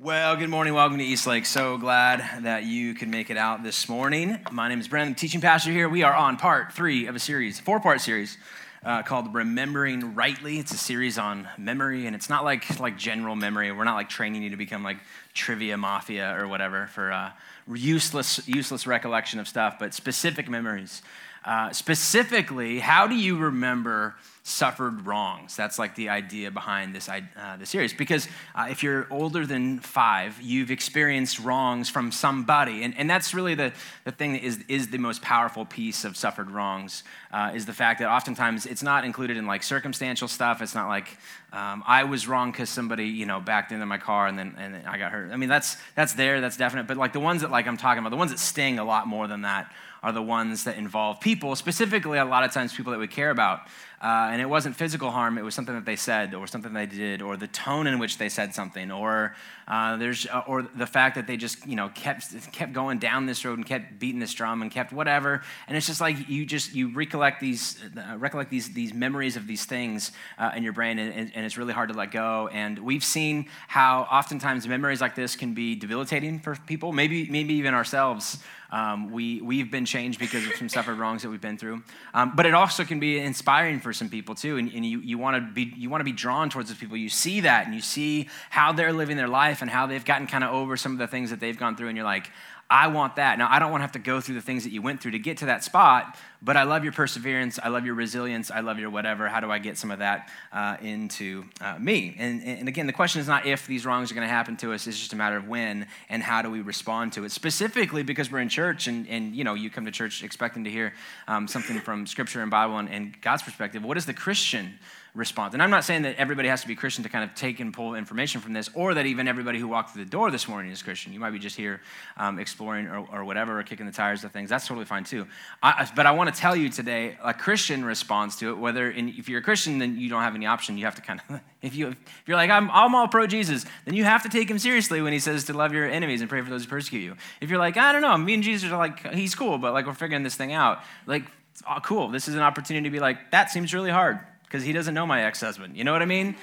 Well, good morning. Welcome to Eastlake. So glad that you could make it out this morning. My name is Brandon, teaching pastor here. We are on part three of a series, four part series uh, called Remembering Rightly. It's a series on memory, and it's not like, like general memory. We're not like training you to become like trivia mafia or whatever for uh, useless, useless recollection of stuff, but specific memories. Uh, specifically, how do you remember suffered wrongs? That's like the idea behind this, uh, this series. Because uh, if you're older than five, you've experienced wrongs from somebody. And, and that's really the, the thing that is, is the most powerful piece of suffered wrongs, uh, is the fact that oftentimes it's not included in like circumstantial stuff. It's not like um, I was wrong because somebody, you know, backed into my car and then, and then I got hurt. I mean, that's, that's there, that's definite. But like the ones that like I'm talking about, the ones that sting a lot more than that are the ones that involve people, specifically a lot of times people that we care about. Uh, and it wasn't physical harm, it was something that they said or something they did or the tone in which they said something or, uh, there's, uh, or the fact that they just you know, kept, kept going down this road and kept beating this drum and kept whatever. And it's just like you just you recollect these, uh, recollect these, these memories of these things uh, in your brain and, and it's really hard to let go. And we've seen how oftentimes memories like this can be debilitating for people, maybe, maybe even ourselves. Um, we, we've been changed because of some suffered wrongs that we've been through. Um, but it also can be inspiring for some people too. And, and you, you want to be, you want to be drawn towards those people. You see that and you see how they're living their life and how they've gotten kind of over some of the things that they've gone through. And you're like, I want that. Now, I don't want to have to go through the things that you went through to get to that spot, but I love your perseverance. I love your resilience. I love your whatever. How do I get some of that uh, into uh, me? And, and again, the question is not if these wrongs are going to happen to us, it's just a matter of when and how do we respond to it. Specifically because we're in church and, and you know, you come to church expecting to hear um, something from Scripture and Bible and, and God's perspective. What is the Christian response. And I'm not saying that everybody has to be Christian to kind of take and pull information from this, or that even everybody who walked through the door this morning is Christian. You might be just here um, exploring or, or, whatever, or kicking the tires of things. That's totally fine too. I, but I want to tell you today a Christian response to it. Whether in, if you're a Christian, then you don't have any option. You have to kind of if you if you're like I'm, I'm all pro Jesus, then you have to take him seriously when he says to love your enemies and pray for those who persecute you. If you're like I don't know, me and Jesus are like he's cool, but like we're figuring this thing out. Like oh, cool, this is an opportunity to be like that seems really hard because he doesn't know my ex husband. You know what I mean?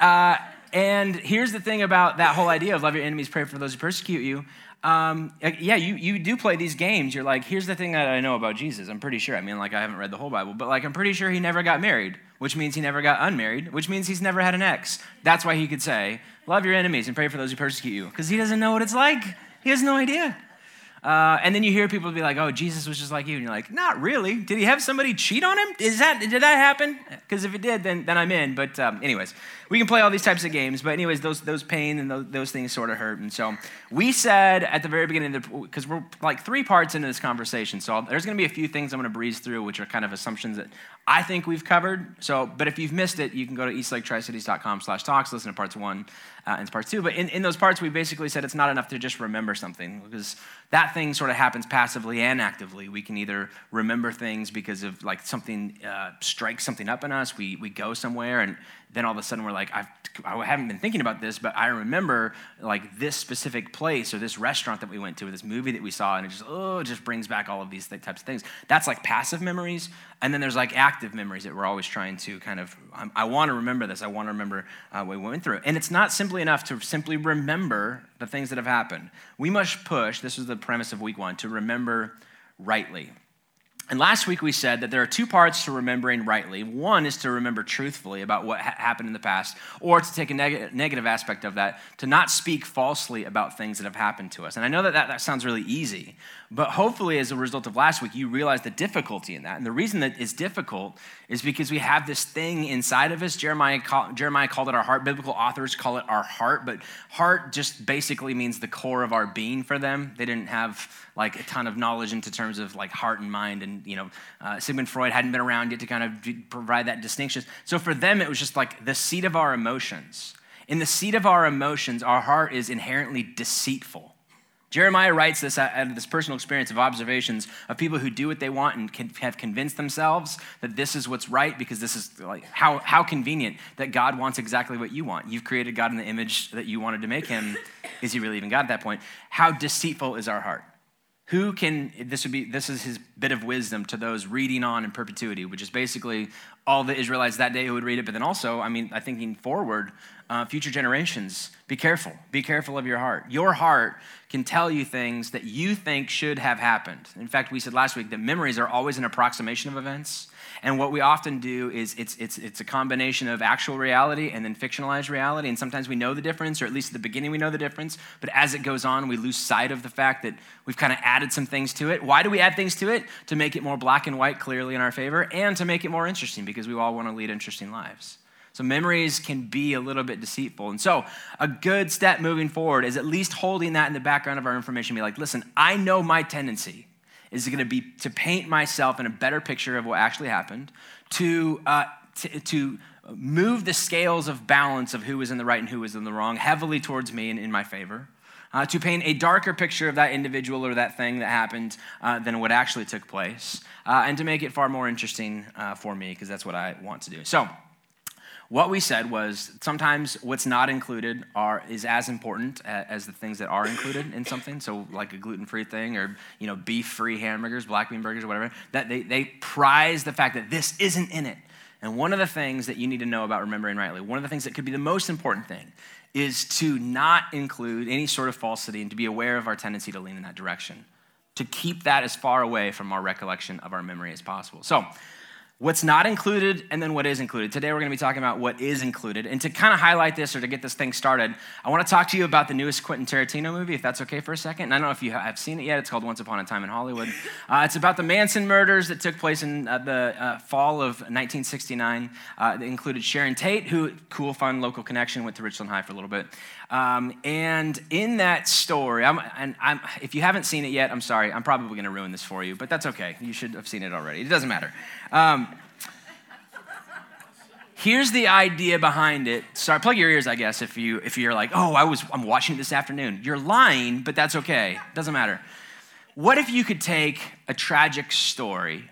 Uh, and here's the thing about that whole idea of love your enemies, pray for those who persecute you. Um, yeah, you, you do play these games. You're like, here's the thing that I know about Jesus. I'm pretty sure. I mean, like, I haven't read the whole Bible, but like, I'm pretty sure he never got married, which means he never got unmarried, which means he's never had an ex. That's why he could say, love your enemies and pray for those who persecute you, because he doesn't know what it's like. He has no idea. Uh, and then you hear people be like, "Oh, Jesus was just like you," and you're like, "Not really. Did he have somebody cheat on him? Is that did that happen? Because if it did, then then I'm in." But um, anyways, we can play all these types of games. But anyways, those those pain and those, those things sort of hurt. And so we said at the very beginning, because we're like three parts into this conversation, so there's going to be a few things I'm going to breeze through, which are kind of assumptions that I think we've covered. So, but if you've missed it, you can go to eastlaketricities.com/talks, listen to parts one uh, and parts two. But in, in those parts, we basically said it's not enough to just remember something because that thing sort of happens passively and actively. We can either remember things because of like something uh, strikes something up in us. We we go somewhere and then all of a sudden we're like, I've, I haven't been thinking about this, but I remember like this specific place or this restaurant that we went to or this movie that we saw, and it just, oh, just brings back all of these types of things. That's like passive memories. And then there's like active memories that we're always trying to kind of, um, I want to remember this. I want to remember uh, what we went through. And it's not simply enough to simply remember the things that have happened. We must push, this is the premise of week one, to remember rightly. And last week we said that there are two parts to remembering rightly. One is to remember truthfully about what ha- happened in the past, or to take a neg- negative aspect of that, to not speak falsely about things that have happened to us. And I know that, that that sounds really easy, but hopefully, as a result of last week, you realize the difficulty in that. And the reason that it's difficult is because we have this thing inside of us. Jeremiah, call, Jeremiah called it our heart. Biblical authors call it our heart, but heart just basically means the core of our being for them. They didn't have like a ton of knowledge into terms of like heart and mind. And, you know, uh, Sigmund Freud hadn't been around yet to kind of provide that distinction. So for them, it was just like the seat of our emotions. In the seat of our emotions, our heart is inherently deceitful. Jeremiah writes this out of this personal experience of observations of people who do what they want and can, have convinced themselves that this is what's right because this is like how, how convenient that God wants exactly what you want. You've created God in the image that you wanted to make him. Is he really even God at that point? How deceitful is our heart? Who can, this would be, this is his bit of wisdom to those reading on in perpetuity, which is basically all the Israelites that day who would read it, but then also, I mean, I thinking forward, uh, future generations, be careful. Be careful of your heart. Your heart can tell you things that you think should have happened. In fact, we said last week that memories are always an approximation of events. And what we often do is it's, it's, it's a combination of actual reality and then fictionalized reality. And sometimes we know the difference, or at least at the beginning we know the difference. But as it goes on, we lose sight of the fact that we've kind of added some things to it. Why do we add things to it? To make it more black and white clearly in our favor and to make it more interesting because we all want to lead interesting lives. So memories can be a little bit deceitful. And so a good step moving forward is at least holding that in the background of our information. Be like, listen, I know my tendency is it going to be to paint myself in a better picture of what actually happened, to, uh, to, to, move the scales of balance of who was in the right and who was in the wrong heavily towards me and in my favor. Uh, to paint a darker picture of that individual or that thing that happened uh, than what actually took place, uh, and to make it far more interesting uh, for me, because that's what I want to do. So, what we said was sometimes what's not included are, is as important as the things that are included in something. So, like a gluten free thing or you know, beef free hamburgers, black bean burgers, or whatever, that they, they prize the fact that this isn't in it. And one of the things that you need to know about remembering rightly, one of the things that could be the most important thing, is to not include any sort of falsity and to be aware of our tendency to lean in that direction. To keep that as far away from our recollection of our memory as possible. So, what's not included and then what is included. Today we're going to be talking about what is included. And to kind of highlight this or to get this thing started, I want to talk to you about the newest Quentin Tarantino movie, if that's okay for a second. And I don't know if you have seen it yet. It's called Once Upon a Time in Hollywood. Uh, it's about the Manson murders that took place in uh, the uh, fall of 1969. Uh, they included Sharon Tate, who, cool, fun, local connection, went to Richland High for a little bit. Um, and in that story, I'm, and I'm, if you haven't seen it yet, I'm sorry. I'm probably going to ruin this for you, but that's okay. You should have seen it already. It doesn't matter. Um, here's the idea behind it. Sorry, plug your ears, I guess, if you if you're like, oh, I was I'm watching it this afternoon. You're lying, but that's okay. Doesn't matter. What if you could take a tragic story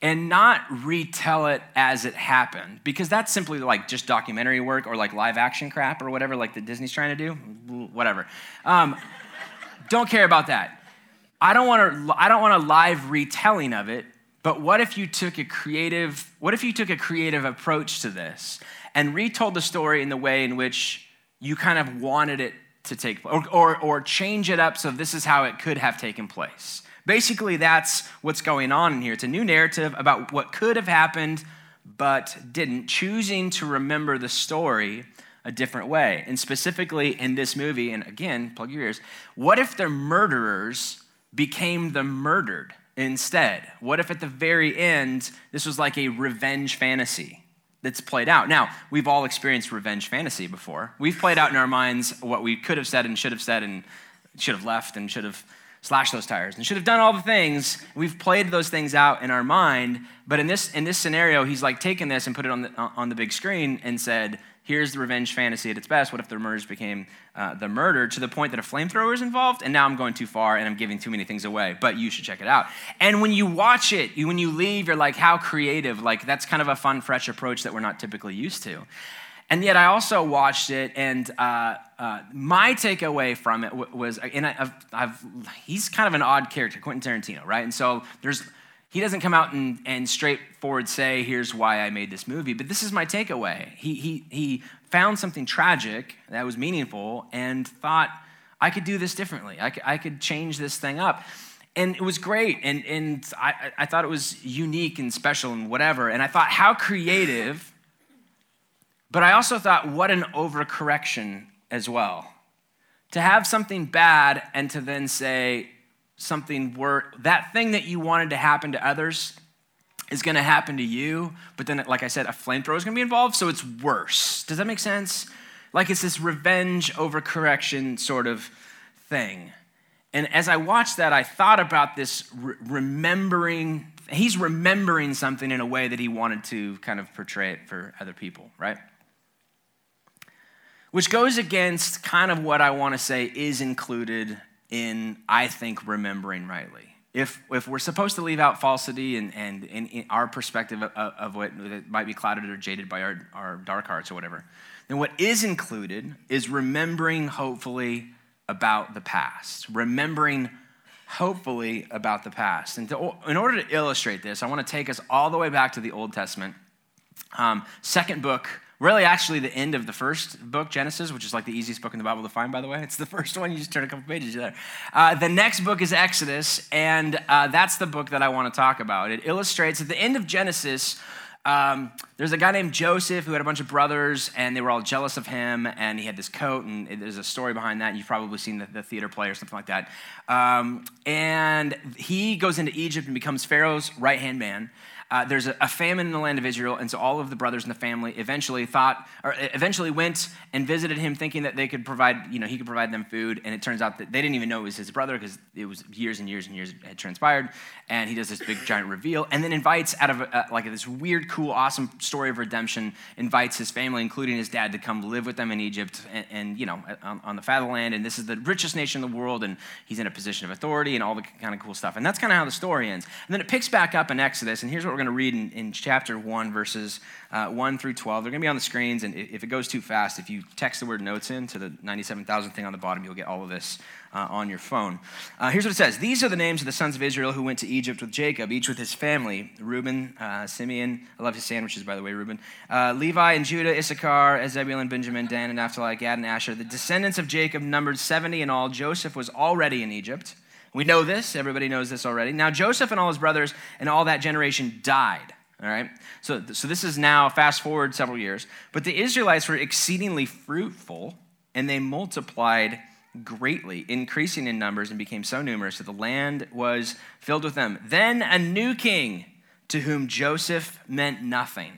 and not retell it as it happened because that's simply like just documentary work or like live action crap or whatever like the disney's trying to do whatever. Um, don't care about that. I don't want to i don't want a live retelling of it but what if you took a creative what if you took a creative approach to this and retold the story in the way in which you kind of wanted it to take place or, or, or change it up so this is how it could have taken place Basically, that's what's going on in here. It's a new narrative about what could have happened but didn't, choosing to remember the story a different way. And specifically in this movie, and again, plug your ears, what if the murderers became the murdered instead? What if at the very end, this was like a revenge fantasy? that's played out. Now, we've all experienced revenge fantasy before. We've played out in our minds what we could have said and should have said and should have left and should have slash those tires and should have done all the things. We've played those things out in our mind, but in this in this scenario, he's like taken this and put it on the on the big screen and said, "Here's the revenge fantasy at its best. What if the murders became uh, the murder to the point that a flamethrower is involved? And now I'm going too far and I'm giving too many things away. But you should check it out. And when you watch it, you, when you leave, you're like, how creative! Like that's kind of a fun, fresh approach that we're not typically used to. And yet, I also watched it, and uh, uh, my takeaway from it was, and I, have I've, he's kind of an odd character, Quentin Tarantino, right? And so there's, he doesn't come out and, and straightforward say, "Here's why I made this movie," but this is my takeaway. He he he found something tragic that was meaningful, and thought, "I could do this differently. I could, I could change this thing up." and it was great and, and I, I thought it was unique and special and whatever and i thought how creative but I also thought, what an overcorrection as well. To have something bad and to then say something worse, that thing that you wanted to happen to others is to happen to you, but then, like I said, a flamethrower is to be involved, so it's worse. Does that make sense? Like it's this revenge overcorrection sort of thing. And as I watched that, I thought about this re- remembering, he's remembering something in a way that he wanted to kind of portray it for other people, right? Which goes against kind of what I want to say is included in, I think, remembering rightly. If, if we're supposed to leave out falsity and, and, and our perspective of, of what might be clouded or jaded by our, our dark hearts or whatever, then what is included is remembering hopefully about the past. Remembering hopefully about the past. And to, in order to illustrate this, I want to take us all the way back to the Old Testament Um, second book, really actually the end of the first book, Genesis, which is like the easiest book in the Bible to find, by the way. It's the first one. You just turn a couple pages there. Uh, the next book is Exodus, and uh, that's the book that I want to talk about. It illustrates at the end of Genesis, um, there's a guy named Joseph who had a bunch of brothers, and they were all jealous of him, and he had this coat, and there's a story behind that. You've probably seen the, the theater play or something like that. Um, and he goes into Egypt and becomes Pharaoh's right hand man uh, there's a, a, famine in the land of Israel, and so all of the brothers in the family eventually thought, or eventually went and visited him, thinking that they could provide, you know, he could provide them food. And it turns out that they didn't even know it was his brother because it was years and years and years had transpired. And he does this big giant reveal, and then invites out of a, like this weird, cool, awesome story of redemption, invites his family, including his dad, to come live with them in Egypt, and, and you know, on, on the fatherland. And this is the richest nation in the world, and he's in a position of authority and all the kind of cool stuff. And that's kind of how the story ends. And then it picks back up in Exodus, and here's what we're going to read in, in, chapter 1, verses uh, 1 through 12. They're going to be on the screens, and if it goes too fast, if you text the word notes in to the 97,000 thing on the bottom, you'll get all of this uh, on your phone. Uh, here's what it says These are the names of the sons of Israel who went to Egypt with Jacob, each with his family Reuben, uh, Simeon, I love his sandwiches, by the way, Reuben, uh, Levi and Judah, Issachar, Zebulun, Benjamin, Dan, and Naphtali, Gad, and Asher. The descendants of Jacob numbered 70 in all. Joseph was already in Egypt. We know this, everybody knows this already. Now, Joseph and all his brothers and all that generation died. All right? So, so this is now fast forward several years. But the Israelites were exceedingly fruitful and they multiplied greatly, increasing in numbers and became so numerous that the land was filled with them. Then a new king to whom Joseph meant nothing.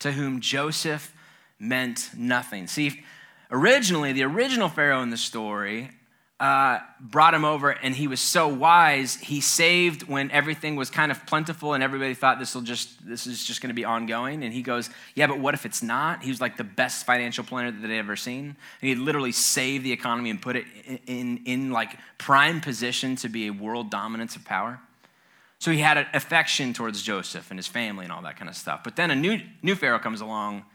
To whom Joseph meant nothing. See, originally, the original Pharaoh in the story uh, brought him over, and he was so wise. He saved when everything was kind of plentiful, and everybody thought this will just this is just going to be ongoing. And he goes, "Yeah, but what if it's not?" He was like the best financial planner that they'd ever seen. And he literally saved the economy and put it in, in, in like prime position to be a world dominance of power. So he had an affection towards Joseph and his family and all that kind of stuff. But then a new new pharaoh comes along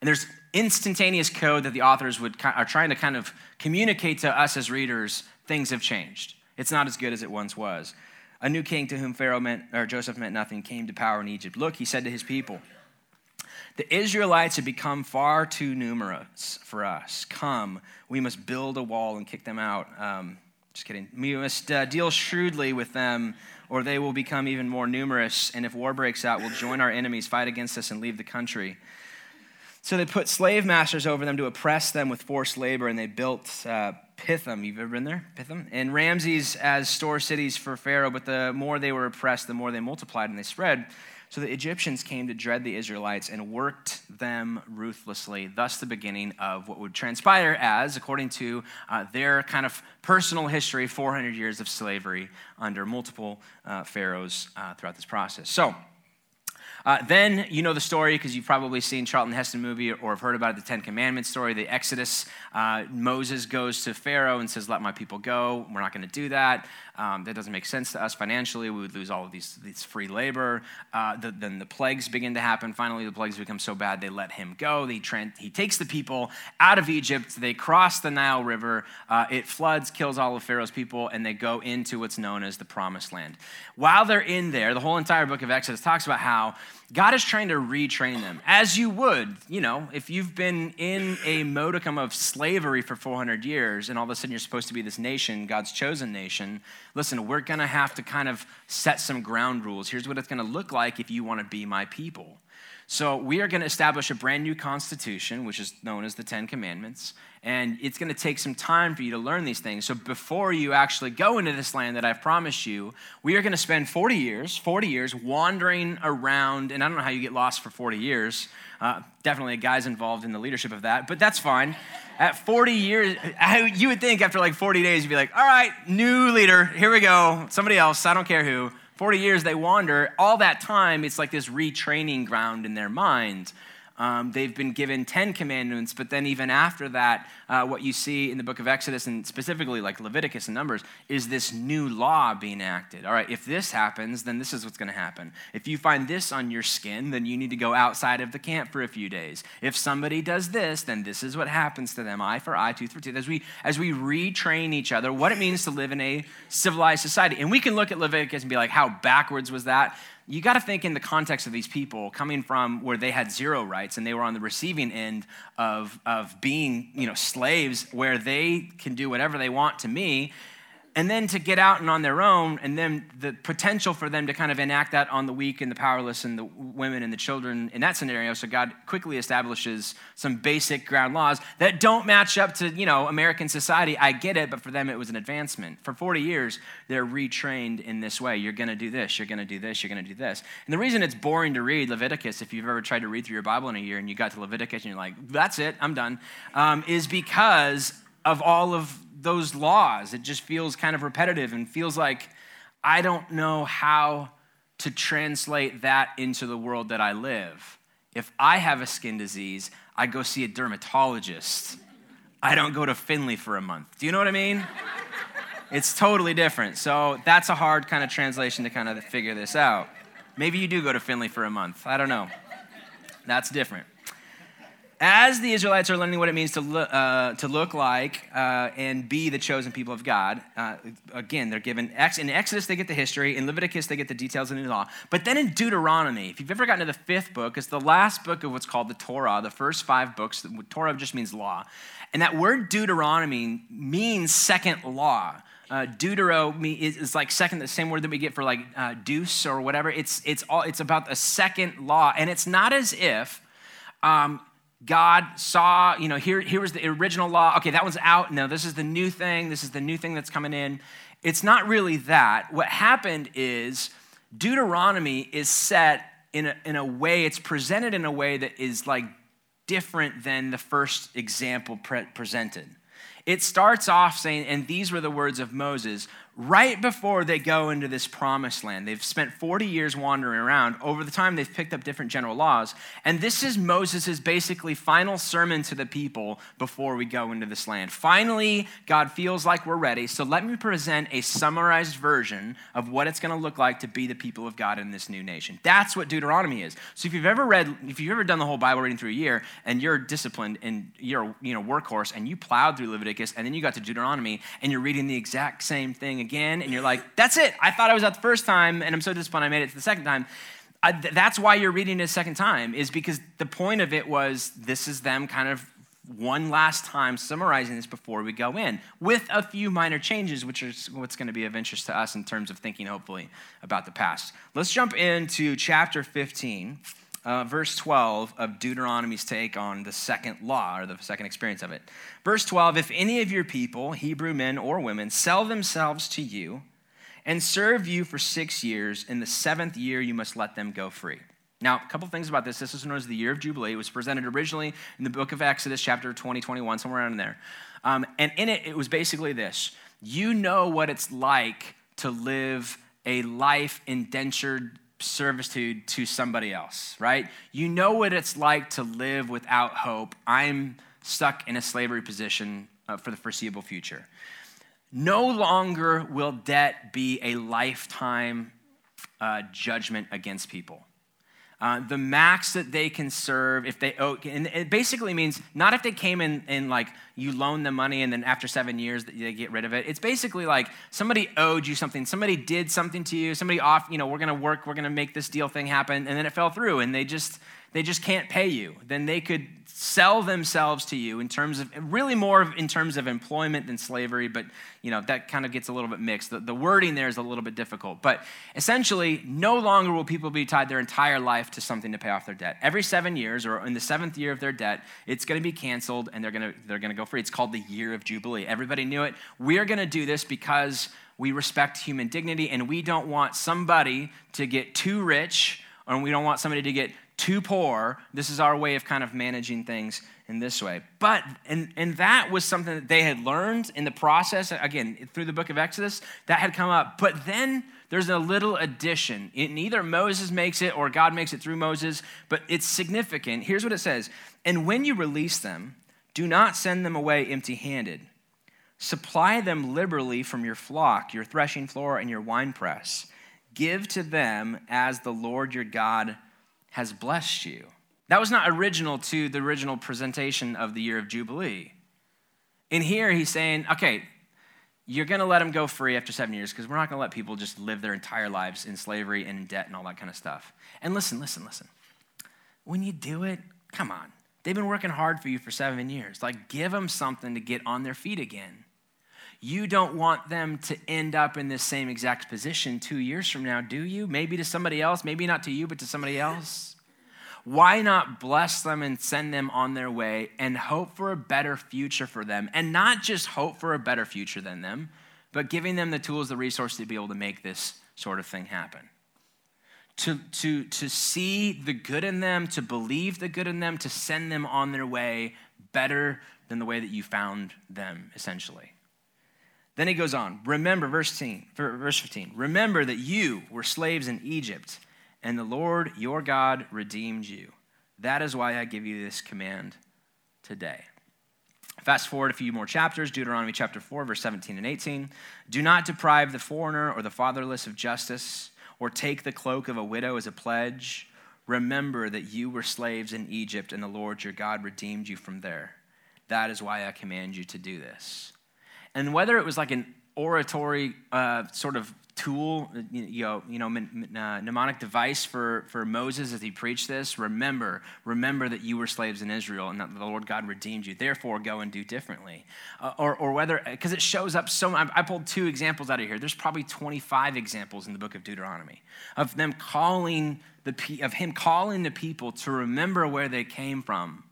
and there's instantaneous code that the authors would, are trying to kind of communicate to us as readers things have changed. It's not as good as it once was. A new king to whom Pharaoh meant, or Joseph meant nothing, came to power in Egypt. Look, he said to his people, the Israelites have become far too numerous for us. Come, we must build a wall and kick them out. Um, just kidding. We must uh, deal shrewdly with them, or they will become even more numerous. And if war breaks out, we'll join our enemies, fight against us, and leave the country. So they put slave masters over them to oppress them with forced labor, and they built uh, Pithom. You've ever been there? Pithom? And Ramses as store cities for Pharaoh, but the more they were oppressed, the more they multiplied and they spread. So the Egyptians came to dread the Israelites and worked them ruthlessly, thus the beginning of what would transpire as, according to uh, their kind of personal history, 400 years of slavery under multiple uh, pharaohs uh, throughout this process. So, uh, then you know the story because you've probably seen Charlton Heston movie or have heard about it, the Ten Commandments story, the Exodus. Uh, Moses goes to Pharaoh and says, "Let my people go." We're not going to do that. Um, that doesn't make sense to us financially. We would lose all of these, these free labor. Uh, the, then the plagues begin to happen. Finally, the plagues become so bad they let him go. He, tra- he takes the people out of Egypt. They cross the Nile River. Uh, it floods, kills all of Pharaoh's people, and they go into what's known as the Promised Land. While they're in there, the whole entire book of Exodus talks about how God is trying to retrain them, as you would, you know, if you've been in a modicum of slavery for 400 years and all of a sudden you're supposed to be this nation, God's chosen nation, listen, we're going to have to kind of set some ground rules. Here's what it's going to look like if you want to be my people. So, we are going to establish a brand new constitution, which is known as the Ten Commandments. And it's going to take some time for you to learn these things. So, before you actually go into this land that I've promised you, we are going to spend 40 years, 40 years wandering around. And I don't know how you get lost for 40 years. Uh, definitely a guy's involved in the leadership of that, but that's fine. At 40 years, you would think after like 40 days, you'd be like, all right, new leader, here we go. Somebody else, I don't care who. 40 years they wander. All that time, it's like this retraining ground in their mind um, they've been given 10 commandments, but then even after that, uh, what you see in the book of Exodus and specifically like Leviticus and Numbers is this new law being acted. All right, if this happens, then this is what's going to happen. If you find this on your skin, then you need to go outside of the camp for a few days. If somebody does this, then this is what happens to them eye for eye, tooth for tooth. As we, as we retrain each other, what it means to live in a civilized society. And we can look at Leviticus and be like, how backwards was that? You got to think in the context of these people coming from where they had zero rights and they were on the receiving end of, of being you know slaves where they can do whatever they want to me and then to get out and on their own, and then the potential for them to kind of enact that on the weak and the powerless and the women and the children in that scenario. So God quickly establishes some basic ground laws that don't match up to, you know, American society. I get it, but for them it was an advancement. For 40 years, they're retrained in this way. You're going to do this, you're going to do this, you're going to do this. And the reason it's boring to read Leviticus, if you've ever tried to read through your Bible in a year and you got to Leviticus and you're like, that's it, I'm done, um, is because of all of those laws. It just feels kind of repetitive and feels like I don't know how to translate that into the world that I live. If I have a skin disease, I go see a dermatologist. I don't go to Finley for a month. Do you know what I mean? it's totally different. So that's a hard kind of translation to kind of figure this out. Maybe you do go to Finley for a month. I don't know. That's different as the Israelites are learning what it means to, uh, to look like uh, and be the chosen people of God, uh, again, they're given, ex- in Exodus, they get the history. In Leviticus, they get the details of the law. But then in Deuteronomy, if you've ever gotten to the fifth book, it's the last book of what's called the Torah, the first five books. Torah just means law. And that word Deuteronomy means second law. Uh, deutero is, like second, the same word that we get for like uh, deuce or whatever. It's, it's, all, it's about a second law. And it's not as if um, God saw, you know, here, here was the original law. Okay, that one's out. No, this is the new thing. This is the new thing that's coming in. It's not really that. What happened is Deuteronomy is set in a, in a way, it's presented in a way that is like different than the first example pre- presented. It starts off saying, and these were the words of Moses right before they go into this promised land. They've spent 40 years wandering around. Over the time, they've picked up different general laws. And this is Moses' basically final sermon to the people before we go into this land. Finally, God feels like we're ready. So let me present a summarized version of what it's going to look like to be the people of God in this new nation. That's what Deuteronomy is. So if you've ever read, if you've ever done the whole Bible reading through a year and you're disciplined and you're, you know, workhorse and you plowed through Leviticus and then you got to Deuteronomy and you're reading the exact same thing again, and you're like, that's it. I thought I was out the first time, and I'm so disappointed I made it to the second time. I, that's why you're reading it a second time, is because the point of it was this is them kind of one last time summarizing this before we go in, with a few minor changes, which is what's going to be of interest to us in terms of thinking, hopefully, about the past. Let's jump into chapter 15 uh, verse 12 of Deuteronomy's take on the second law or the second experience of it. Verse 12 If any of your people, Hebrew men or women, sell themselves to you and serve you for six years, in the seventh year you must let them go free. Now, a couple things about this. This is known as the year of Jubilee. It was presented originally in the book of Exodus, chapter 20, 21, somewhere around there. Um, and in it, it was basically this You know what it's like to live a life indentured servitude to somebody else, right? You know what it's like to live without hope. I'm stuck in a slavery position uh, for the foreseeable future. No longer will debt be a lifetime uh, judgment against people. Uh, the max that they can serve if they owe, and it basically means not if they came in in like you loan them money and then after seven years they get rid of it. It's basically like somebody owed you something, somebody did something to you, somebody off, you know, we're gonna work, we're gonna make this deal thing happen, and then it fell through and they just they just can't pay you. Then they could sell themselves to you in terms of really more in terms of employment than slavery but you know that kind of gets a little bit mixed the, the, wording there is a little bit difficult but essentially no longer will people be tied their entire life to something to pay off their debt every seven years or in the seventh year of their debt it's going to be canceled and they're going to they're going to go free it's called the year of jubilee everybody knew it we're going to do this because we respect human dignity and we don't want somebody to get too rich or we don't want somebody to get too poor. This is our way of kind of managing things in this way. But, and, and that was something that they had learned in the process, again, through the book of Exodus, that had come up. But then there's a little addition. And either Moses makes it or God makes it through Moses, but it's significant. Here's what it says And when you release them, do not send them away empty handed. Supply them liberally from your flock, your threshing floor, and your winepress. Give to them as the Lord your God has blessed you. That was not original to the original presentation of the year of Jubilee. In here, he's saying, okay, you're going to let them go free after seven years because we're not going to let people just live their entire lives in slavery and in debt and all that kind of stuff. And listen, listen, listen. When you do it, come on. They've been working hard for you for seven years. Like, give them something to get on their feet again. You don't want them to end up in this same exact position two years from now, do you? Maybe to somebody else, maybe not to you, but to somebody else. Why not bless them and send them on their way and hope for a better future for them? And not just hope for a better future than them, but giving them the tools, the resources to be able to make this sort of thing happen to, to, to see the good in them, to believe the good in them, to send them on their way better than the way that you found them, essentially. Then he goes on, remember, verse 15, verse 15, remember that you were slaves in Egypt, and the Lord your God redeemed you. That is why I give you this command today. Fast forward a few more chapters, Deuteronomy chapter 4, verse 17 and 18. Do not deprive the foreigner or the fatherless of justice or take the cloak of a widow as a pledge. Remember that you were slaves in Egypt, and the Lord your God redeemed you from there. That is why I command you to do this. And whether it was like an oratory uh, sort of tool, you know, you know uh, mnemonic device for, for Moses as he preached this. Remember, remember that you were slaves in Israel and that the Lord God redeemed you. Therefore, go and do differently. Uh, or, or whether, because it shows up so, I, I pulled two examples out of here. There's probably 25 examples in the book of Deuteronomy of them calling the, of him calling the people to remember where they came from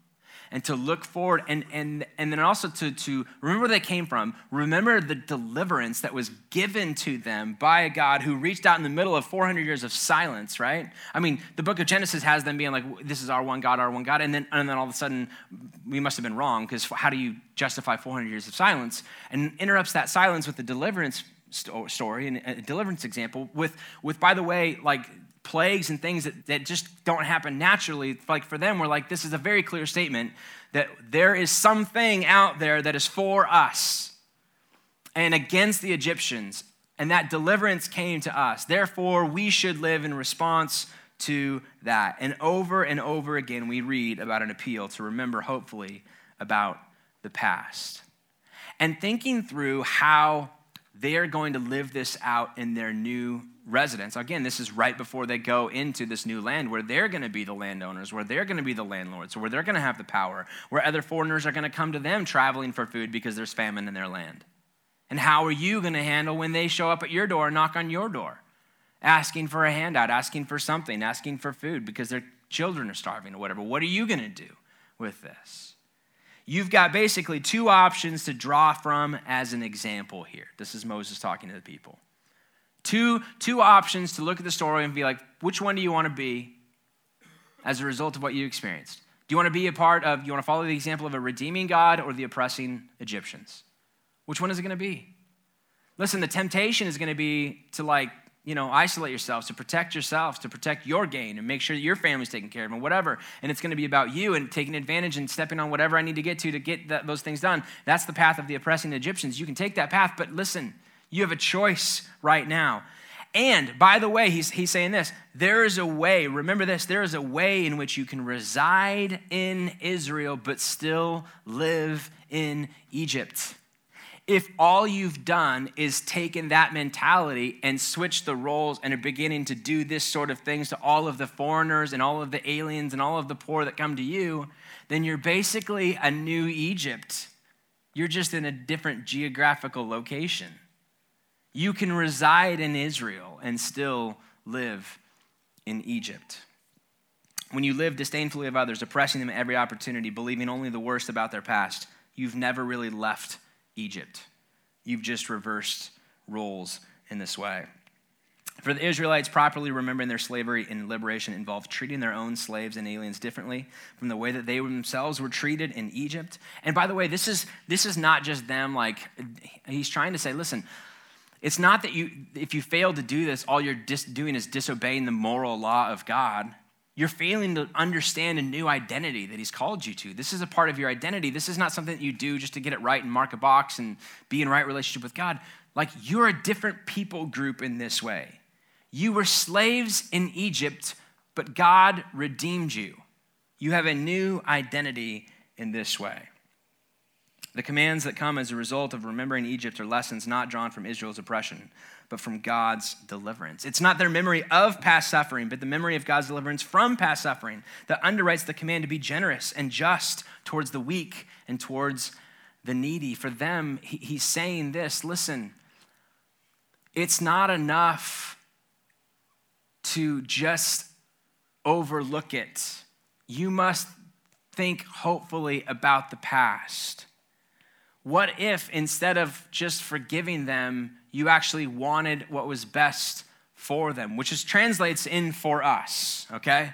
and to look forward and, and, and then also to, to remember where they came from, remember the deliverance that was given to them by a God who reached out in the middle of 400 years of silence, right? I mean, the book of Genesis has them being like, this is our one God, our one God. And then, and then all of a sudden, we must have been wrong because how do you justify 400 years of silence? And interrupts that silence with the deliverance story and a deliverance example with, with by the way, like plagues and things that, that just don't happen naturally, like for them, we're like, this is a very clear statement that there is something out there that is for us and against the Egyptians, and that deliverance came to us. Therefore, we should live in response to that. And over and over again, we read about an appeal to remember, hopefully, about the past. And thinking through how they are going to live this out in their new residence. Again, this is right before they go into this new land where they're going to be the landowners, where they're going to be the landlords, where they're going to have the power, where other foreigners are going to come to them traveling for food because there's famine in their land. And how are you going to handle when they show up at your door knock on your door, asking for a handout, asking for something, asking for food because their children are starving or whatever? What are you going to do with this? You've got basically two options to draw from as an example here. This is Moses talking to the people. Two, two options to look at the story and be like, which one do you want to be as a result of what you experienced? Do you want to be a part of, you want to follow the example of a redeeming God or the oppressing Egyptians? Which one is it going to be? Listen, the temptation is going to be to like, you know, isolate yourselves, to protect yourselves, to protect your gain and make sure that your family's taken care of and whatever. And it's going to be about you and taking advantage and stepping on whatever I need to get to to get that, those things done. That's the path of the oppressing Egyptians. You can take that path, but listen, you have a choice right now. And by the way, he's, he's saying this there is a way, remember this, there is a way in which you can reside in Israel but still live in Egypt. If all you've done is taken that mentality and switched the roles and are beginning to do this sort of things to all of the foreigners and all of the aliens and all of the poor that come to you, then you're basically a new Egypt. You're just in a different geographical location. You can reside in Israel and still live in Egypt. When you live disdainfully of others, oppressing them at every opportunity, believing only the worst about their past, you've never really left Egypt. You've just reversed roles in this way. For the Israelites, properly remembering their slavery and liberation involved treating their own slaves and aliens differently from the way that they themselves were treated in Egypt. And by the way, this is, this is not just them, like, he's trying to say, listen, it's not that you, if you fail to do this, all you're dis- doing is disobeying the moral law of God. You're failing to understand a new identity that He's called you to. This is a part of your identity. This is not something that you do just to get it right and mark a box and be in right relationship with God. Like you're a different people group in this way. You were slaves in Egypt, but God redeemed you. You have a new identity in this way. The commands that come as a result of remembering Egypt are lessons not drawn from Israel's oppression, but from God's deliverance. It's not their memory of past suffering, but the memory of God's deliverance from past suffering that underwrites the command to be generous and just towards the weak and towards the needy. For them, he's saying this listen, it's not enough to just overlook it. You must think hopefully about the past. What if instead of just forgiving them, you actually wanted what was best for them, which is translates in for us, okay?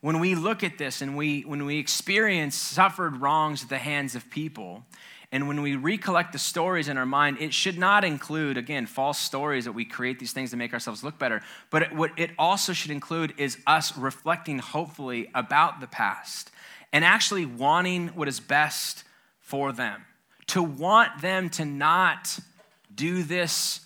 When we look at this and we when we experience suffered wrongs at the hands of people, and when we recollect the stories in our mind, it should not include, again, false stories that we create these things to make ourselves look better. But it, what it also should include is us reflecting hopefully about the past and actually wanting what is best for them. To want them to not do this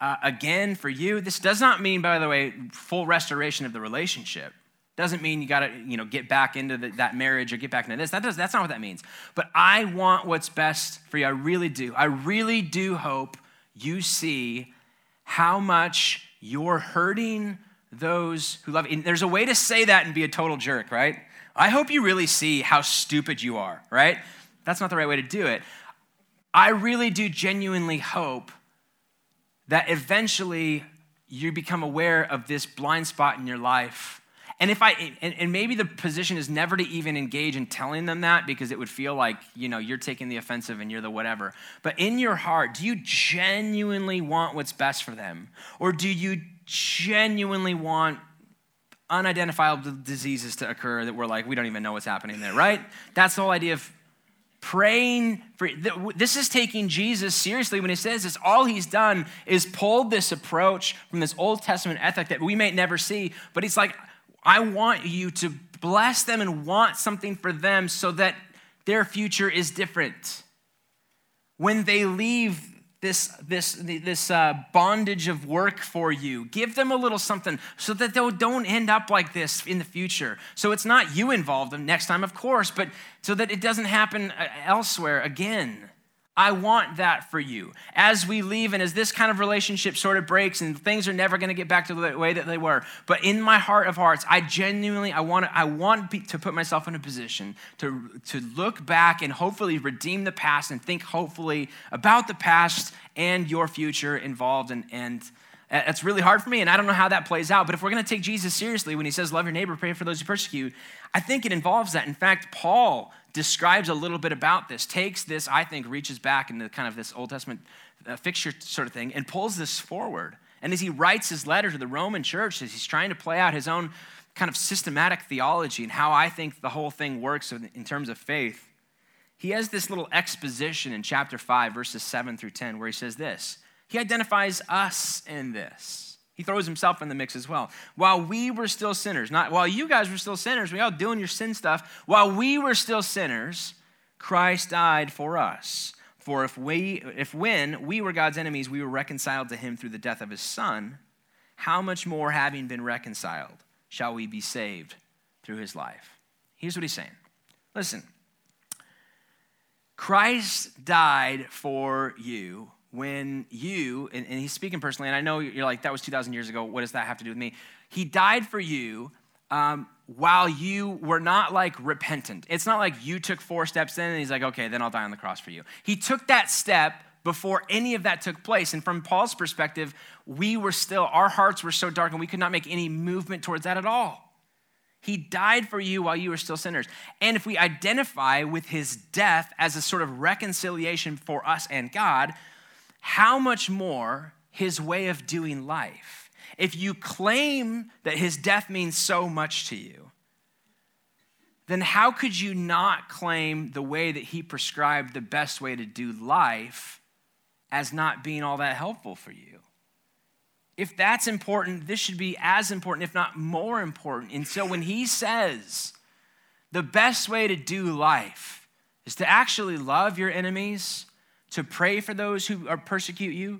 uh, again for you. This does not mean, by the way, full restoration of the relationship. Doesn't mean you got to, you know, get back into the, that marriage or get back into this. That does, that's not what that means. But I want what's best for you. I really do. I really do hope you see how much you're hurting those who love you. And there's a way to say that and be a total jerk, right? I hope you really see how stupid you are, right? That's not the right way to do it. I really do genuinely hope that eventually you become aware of this blind spot in your life and if I, and, and, maybe the position is never to even engage in telling them that because it would feel like, you know, you're taking the offensive and you're the whatever. But in your heart, do you genuinely want what's best for them? Or do you genuinely want unidentifiable diseases to occur that we're like, we don't even know what's happening there, right? That's the whole idea of praying for this is taking jesus seriously when he says this all he's done is pulled this approach from this old testament ethic that we may never see but he's like I want you to bless them and want something for them so that their future is different. When they leave this, this, this uh, bondage of work for you, give them a little something so that they don't end up like this in the future. So it's not you involved next time, of course, but so that it doesn't happen uh, elsewhere again. I want that for you. As we leave and as this kind of relationship sort of breaks and things are never going to get back to the way that they were, but in my heart of hearts, I genuinely I want to, I want to put myself in a position to to look back and hopefully redeem the past and think hopefully about the past and your future involved and and that's really hard for me, and I don't know how that plays out. But if we're going to take Jesus seriously when he says, Love your neighbor, pray for those who persecute, I think it involves that. In fact, Paul describes a little bit about this, takes this, I think, reaches back into kind of this Old Testament uh, fixture sort of thing, and pulls this forward. And as he writes his letter to the Roman church, as he's trying to play out his own kind of systematic theology and how I think the whole thing works in terms of faith, he has this little exposition in chapter 5, verses 7 through 10, where he says this He identifies us in this. He throws himself in the mix as well. While we were still sinners, not while you guys were still sinners, we all doing your sin stuff. While we were still sinners, Christ died for us. For if we if when we were God's enemies, we were reconciled to him through the death of his son, how much more having been reconciled shall we be saved through his life? Here's what he's saying. Listen. Christ died for you when you, and, and, he's speaking personally, and I know you're like, that was 2,000 years ago. What does that have to do with me? He died for you um, while you were not like repentant. It's not like you took four steps in and he's like, okay, then I'll die on the cross for you. He took that step before any of that took place. And from Paul's perspective, we were still, our hearts were so dark and we could not make any movement towards that at all. He died for you while you were still sinners. And if we identify with his death as a sort of reconciliation for us and God, how much more his way of doing life? If you claim that his death means so much to you, then how could you not claim the way that he prescribed the best way to do life as not being all that helpful for you? If that's important, this should be as important, if not more important. And so when he says the best way to do life is to actually love your enemies to pray for those who are persecute you,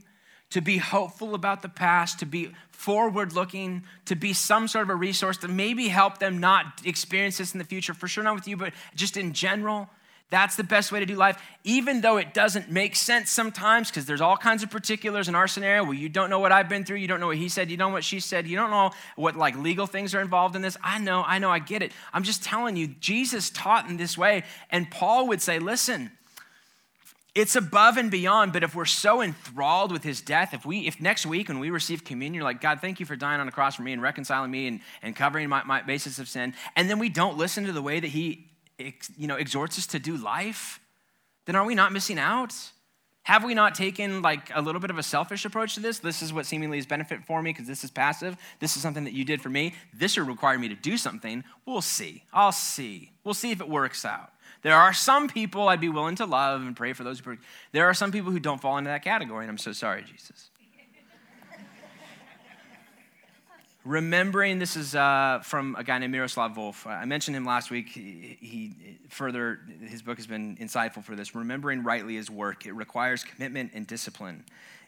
to be hopeful about the past, to be forward looking, to be some sort of a resource to maybe help them not experience this in the future, for sure not with you, but just in general, That's the best way to do life, even though it doesn't make sense sometimes, because there's all kinds of particulars in our scenario where you don't know what I've been through, you don't know what he said, you don't know what she said, you don't know what like legal things are involved in this. I know, I know, I get it. I'm just telling you, Jesus taught in this way, and Paul would say, listen, it's above and beyond, but if we're so enthralled with his death, if we if next week when we receive communion, you're like, God, thank you for dying on the cross for me and reconciling me and, and covering my, my basis of sin, and then we don't listen to the way that he you know, exhorts us to do life, then are we not missing out? Have we not taken like a little bit of a selfish approach to this? This is what seemingly is benefit for me because this is passive. This is something that you did for me. This will require me to do something. We'll see. I'll see. We'll see if it works out. There are some people I'd be willing to love and pray for those who. There are some people who don't fall into that category, and I'm so sorry, Jesus. Remembering, this is uh, from a guy named Miroslav Volf. I mentioned him last week. He, he, further, his book has been insightful for this. Remembering rightly is work. It requires commitment and discipline.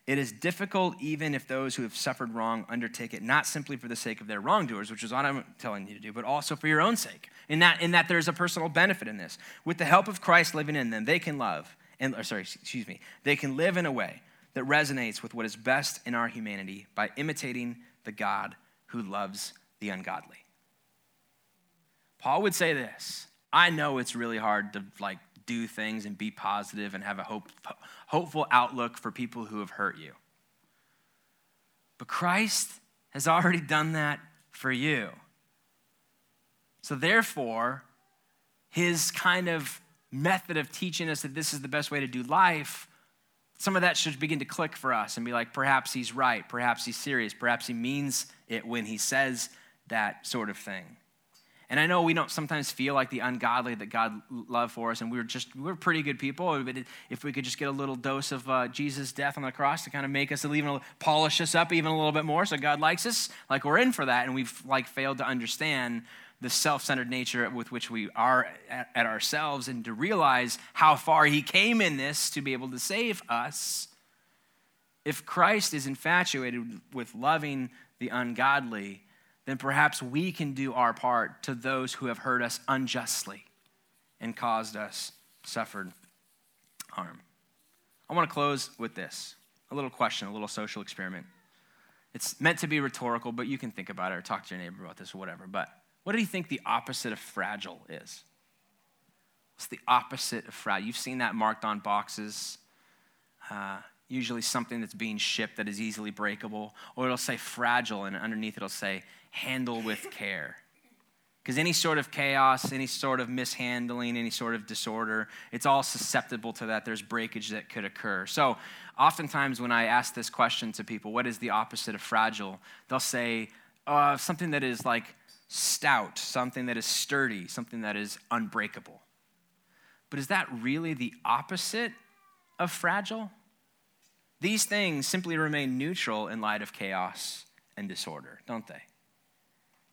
It is difficult even if those who have suffered wrong undertake it, not simply for the sake of their wrongdoers, which is what I'm telling you to do, but also for your own sake in that, in that there's a personal benefit in this. With the help of Christ living in them, they can love, and, or sorry, excuse me, they can live in a way that resonates with what is best in our humanity by imitating the God who loves the ungodly. Paul would say this I know it's really hard to like do things and be positive and have a hope, hopeful outlook for people who have hurt you. But Christ has already done that for you. So, therefore, his kind of method of teaching us that this is the best way to do life, some of that should begin to click for us and be like, perhaps he's right, perhaps he's serious, perhaps he means it when he says that sort of thing. And I know we don't sometimes feel like the ungodly that God loved for us, and we are just we're pretty good people. But if we could just get a little dose of uh, Jesus' death on the cross to kind of make us even polish us up even a little bit more, so God likes us, like we're in for that, and we've like failed to understand the self centered nature with which we are at, at ourselves and to realize how far He came in this to be able to save us. If Christ is infatuated with loving the ungodly, then perhaps we can do our part to those who have hurt us unjustly and caused us suffered harm. I want to close with this a little question, a little social experiment. It's meant to be rhetorical, but you can think about it or talk to your neighbor about this or whatever. But what do you think the opposite of fragile is? What's the opposite of fragile? You've seen that marked on boxes. Uh, usually something that's being shipped that is easily breakable, or it'll say fragile, and underneath it'll say handle with care. Because any sort of chaos, any sort of mishandling, any sort of disorder, it's all susceptible to that. There's breakage that could occur. So, oftentimes when I ask this question to people, what is the opposite of fragile? They'll say uh, something that is like stout, something that is sturdy, something that is unbreakable. But is that really the opposite of fragile? These things simply remain neutral in light of chaos and disorder, don't they?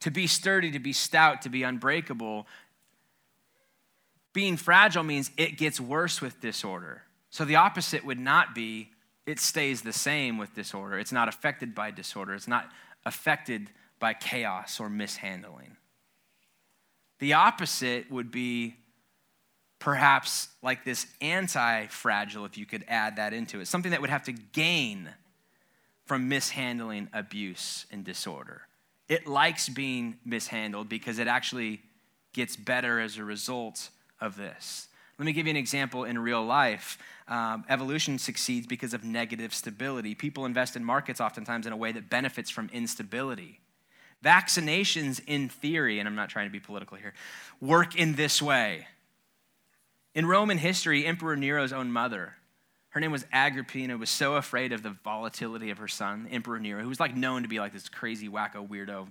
To be sturdy, to be stout, to be unbreakable, being fragile means it gets worse with disorder. So the opposite would not be it stays the same with disorder. It's not affected by disorder. It's not affected by chaos or mishandling. The opposite would be perhaps like this anti fragile, if you could add that into it, something that would have to gain from mishandling abuse and disorder. It likes being mishandled because it actually gets better as a result of this. Let me give you an example in real life. Um, evolution succeeds because of negative stability. People invest in markets oftentimes in a way that benefits from instability. Vaccinations, in theory, and I'm not trying to be political here, work in this way. In Roman history, Emperor Nero's own mother, her name was Agrippina, was so afraid of the volatility of her son, Emperor Nero, who was like known to be like this crazy wacko weirdo,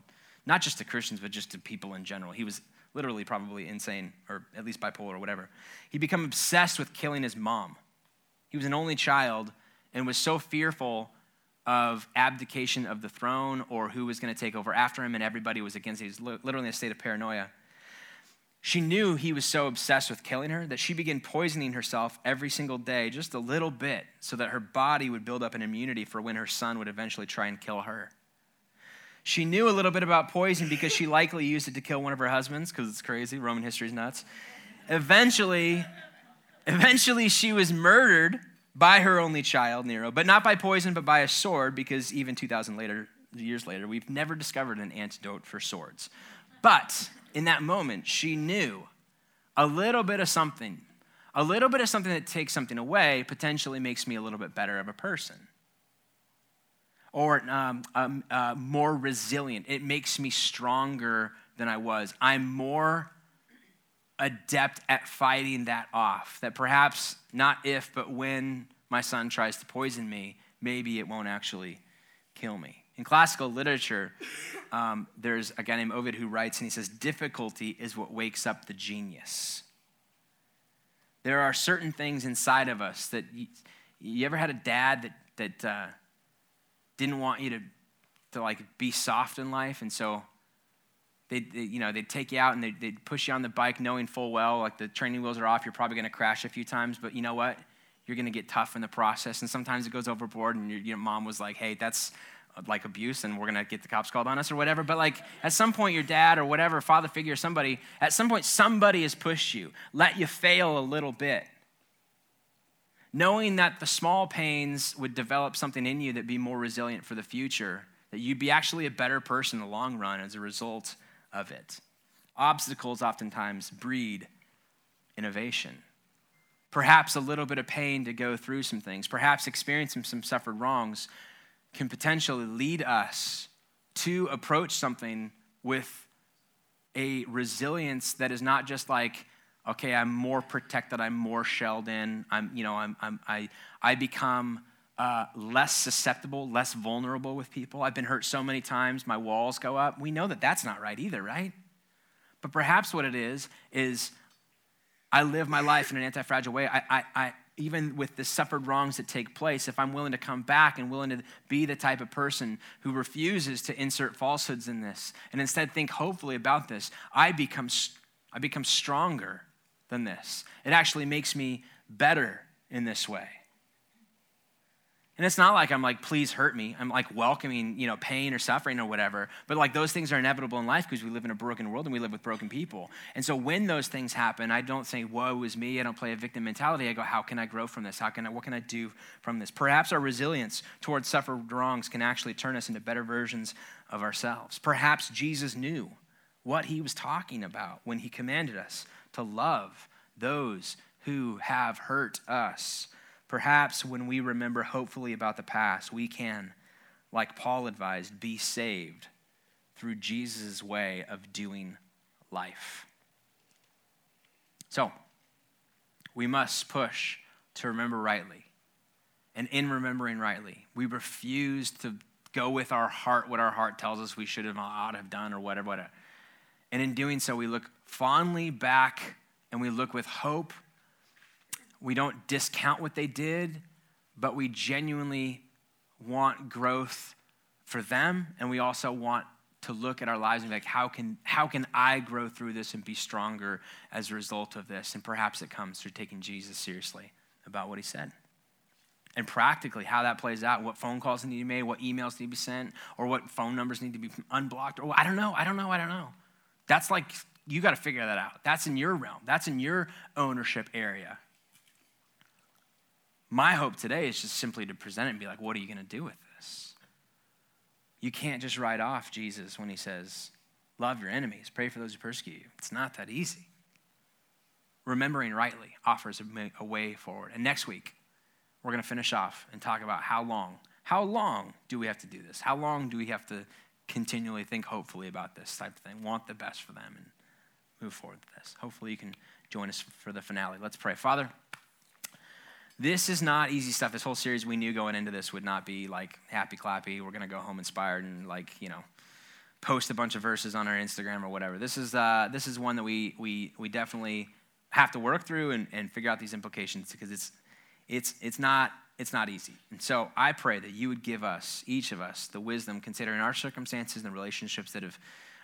not just to Christians, but just to people in general. He was literally probably insane, or at least bipolar or whatever. He became obsessed with killing his mom. He was an only child and was so fearful of abdication of the throne or who was going to take over after him, and everybody was against him. He was literally in a state of paranoia. She knew he was so obsessed with killing her that she began poisoning herself every single day, just a little bit, so that her body would build up an immunity for when her son would eventually try and kill her. She knew a little bit about poison because she likely used it to kill one of her husbands, because it's crazy. Roman history's nuts. Eventually, Eventually, she was murdered by her only child, Nero, but not by poison, but by a sword, because even 2,000 later, years later, we've never discovered an antidote for swords. But in that moment, she knew a little bit of something. A little bit of something that takes something away potentially makes me a little bit better of a person. Or um, um, uh, more resilient. It makes me stronger than I was. I'm more adept at fighting that off. That perhaps not if, but when my son tries to poison me, maybe it won't actually kill me. In classical literature, um, there's a guy named Ovid who writes, and he says, Difficulty is what wakes up the genius. There are certain things inside of us that you, you ever had a dad that, that uh, didn't want you to, to like be soft in life, and so they, they, you know, they'd take you out and they'd, they'd push you on the bike knowing full well, like the training wheels are off, you're probably going to crash a few times, but you know what? You're going to get tough in the process, and sometimes it goes overboard, and your, your mom was like, hey, that's like abuse and we're going to get the cops called on us or whatever. But like at some point, your dad or whatever, father figure, somebody, at some point, somebody has pushed you, let you fail a little bit. Knowing that the small pains would develop something in you that be more resilient for the future, that you'd be actually a better person in the long run as a result of it. Obstacles oftentimes breed innovation. Perhaps a little bit of pain to go through some things, perhaps experiencing some suffered wrongs can potentially lead us to approach something with a resilience that is not just like, okay, I'm more protected, I'm more shelled in, I'm, you know, I'm, I'm I, I become uh, less susceptible, less vulnerable with people. I've been hurt so many times, my walls go up. We know that that's not right either, right? But perhaps what it is, is I live my life in an anti fragile way. I, I, I, even with the suffered wrongs that take place, if I'm willing to come back and willing to be the type of person who refuses to insert falsehoods in this and instead think hopefully about this, I become, I become stronger than this. It actually makes me better in this way. And it's not like I'm like, please hurt me. I'm like welcoming, you know, pain or suffering or whatever. But like those things are inevitable in life because we live in a broken world and we live with broken people. And so when those things happen, I don't say, woe is me. I don't play a victim mentality. I go, how can I grow from this? How can I, what can I do from this? Perhaps our resilience towards suffered wrongs can actually turn us into better versions of ourselves. Perhaps Jesus knew what he was talking about when he commanded us to love those who have hurt us Perhaps when we remember hopefully about the past, we can, like Paul advised, be saved through Jesus' way of doing life. So, we must push to remember rightly. And in remembering rightly, we refuse to go with our heart what our heart tells us we should have ought have done or whatever, whatever. And in doing so, we look fondly back and we look with hope we don't discount what they did, but we genuinely want growth for them. And we also want to look at our lives and be like, how can, how can I grow through this and be stronger as a result of this? And perhaps it comes through taking Jesus seriously about what he said. And practically, how that plays out, what phone calls need to be made, what emails need to be sent, or what phone numbers need to be unblocked, or I don't know, I don't know, I don't know. That's like, you got to figure that out. That's in your realm, that's in your ownership area. My hope today is just simply to present it and be like, what are you going to do with this? You can't just write off Jesus when he says, love your enemies, pray for those who persecute you. It's not that easy. Remembering rightly offers a way forward. And next week, we're going to finish off and talk about how long. How long do we have to do this? How long do we have to continually think hopefully about this type of thing? Want the best for them and move forward with this. Hopefully, you can join us for the finale. Let's pray. Father, this is not easy stuff. This whole series we knew going into this would not be like happy clappy. We're gonna go home inspired and like you know post a bunch of verses on our Instagram or whatever. This is uh, this is one that we we we definitely have to work through and, and figure out these implications because it's it's it's not it's not easy. And so I pray that you would give us each of us the wisdom considering our circumstances and the relationships that have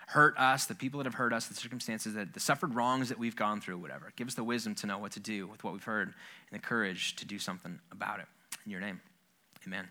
hurt us, the people that have hurt us, the circumstances that the suffered wrongs that we've gone through, whatever. Give us the wisdom to know what to do with what we've heard and the courage to do something about it. In your name, amen.